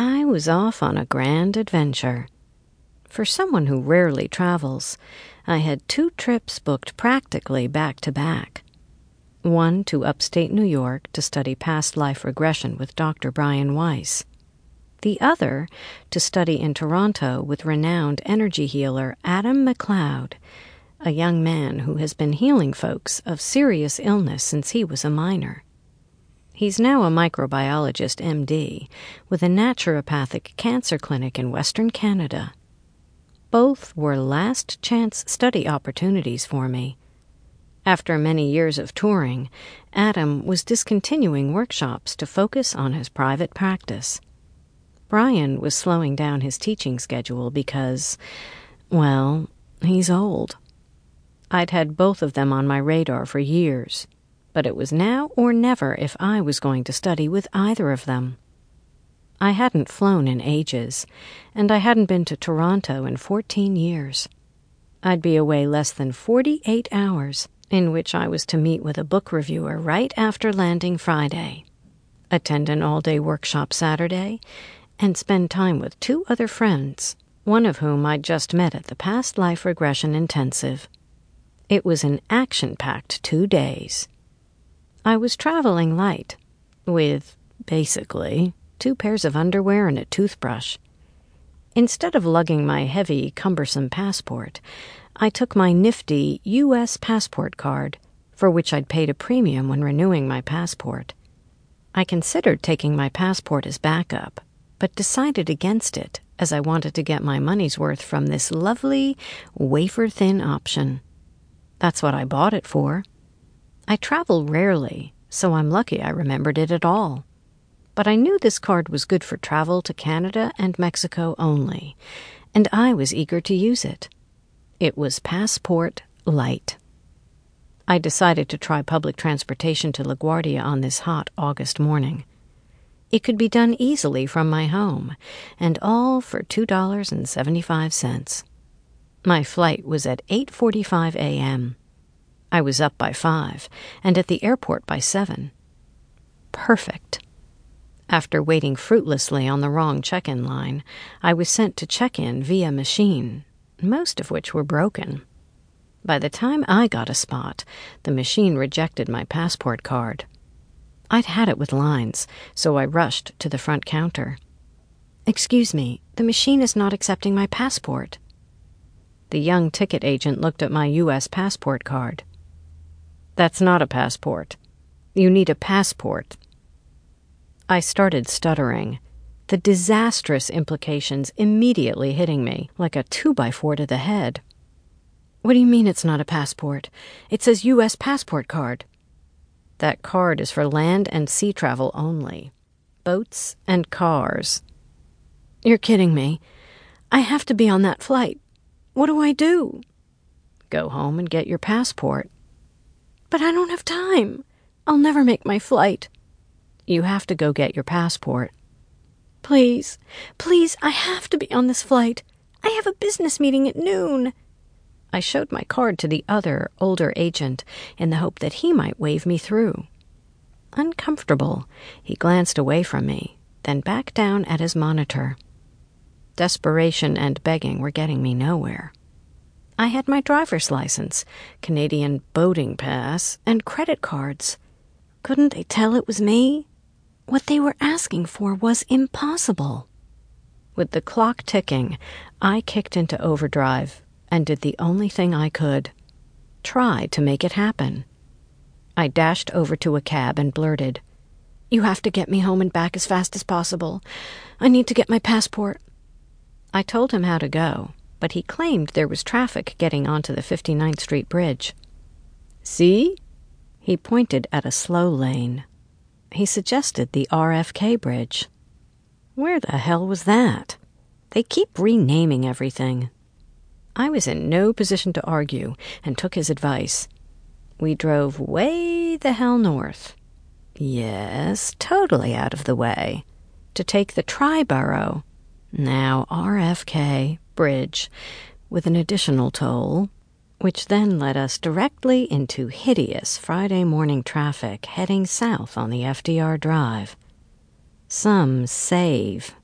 I was off on a grand adventure. For someone who rarely travels, I had two trips booked practically back to back. One to upstate New York to study past life regression with Dr. Brian Weiss. The other to study in Toronto with renowned energy healer Adam McLeod, a young man who has been healing folks of serious illness since he was a minor. He's now a microbiologist, MD, with a naturopathic cancer clinic in Western Canada. Both were last chance study opportunities for me. After many years of touring, Adam was discontinuing workshops to focus on his private practice. Brian was slowing down his teaching schedule because, well, he's old. I'd had both of them on my radar for years but it was now or never if I was going to study with either of them. I hadn't flown in ages, and I hadn't been to Toronto in 14 years. I'd be away less than 48 hours, in which I was to meet with a book reviewer right after landing Friday, attend an all day workshop Saturday, and spend time with two other friends, one of whom I'd just met at the Past Life Regression Intensive. It was an action packed two days. I was traveling light, with, basically, two pairs of underwear and a toothbrush. Instead of lugging my heavy, cumbersome passport, I took my nifty U.S. passport card, for which I'd paid a premium when renewing my passport. I considered taking my passport as backup, but decided against it as I wanted to get my money's worth from this lovely, wafer thin option. That's what I bought it for. I travel rarely, so I'm lucky I remembered it at all. But I knew this card was good for travel to Canada and Mexico only, and I was eager to use it. It was Passport Light. I decided to try public transportation to LaGuardia on this hot August morning. It could be done easily from my home, and all for $2.75. My flight was at 8:45 a.m. I was up by five, and at the airport by seven. Perfect. After waiting fruitlessly on the wrong check in line, I was sent to check in via machine, most of which were broken. By the time I got a spot, the machine rejected my passport card. I'd had it with lines, so I rushed to the front counter. Excuse me, the machine is not accepting my passport. The young ticket agent looked at my U.S. passport card. That's not a passport. You need a passport. I started stuttering, the disastrous implications immediately hitting me like a two by four to the head. What do you mean it's not a passport? It says U.S. passport card. That card is for land and sea travel only boats and cars. You're kidding me. I have to be on that flight. What do I do? Go home and get your passport. But I don't have time. I'll never make my flight. You have to go get your passport. Please, please, I have to be on this flight. I have a business meeting at noon. I showed my card to the other, older agent in the hope that he might wave me through. Uncomfortable, he glanced away from me, then back down at his monitor. Desperation and begging were getting me nowhere. I had my driver's license, Canadian boating pass, and credit cards. Couldn't they tell it was me? What they were asking for was impossible. With the clock ticking, I kicked into overdrive and did the only thing I could try to make it happen. I dashed over to a cab and blurted, You have to get me home and back as fast as possible. I need to get my passport. I told him how to go, but he claimed there was traffic getting onto the 59th Street Bridge. See? He pointed at a slow lane. He suggested the RFK Bridge. Where the hell was that? They keep renaming everything. I was in no position to argue and took his advice. We drove way the hell north. Yes, totally out of the way. To take the Triborough, now RFK, bridge, with an additional toll, which then led us directly into hideous Friday morning traffic heading south on the FDR Drive. Some save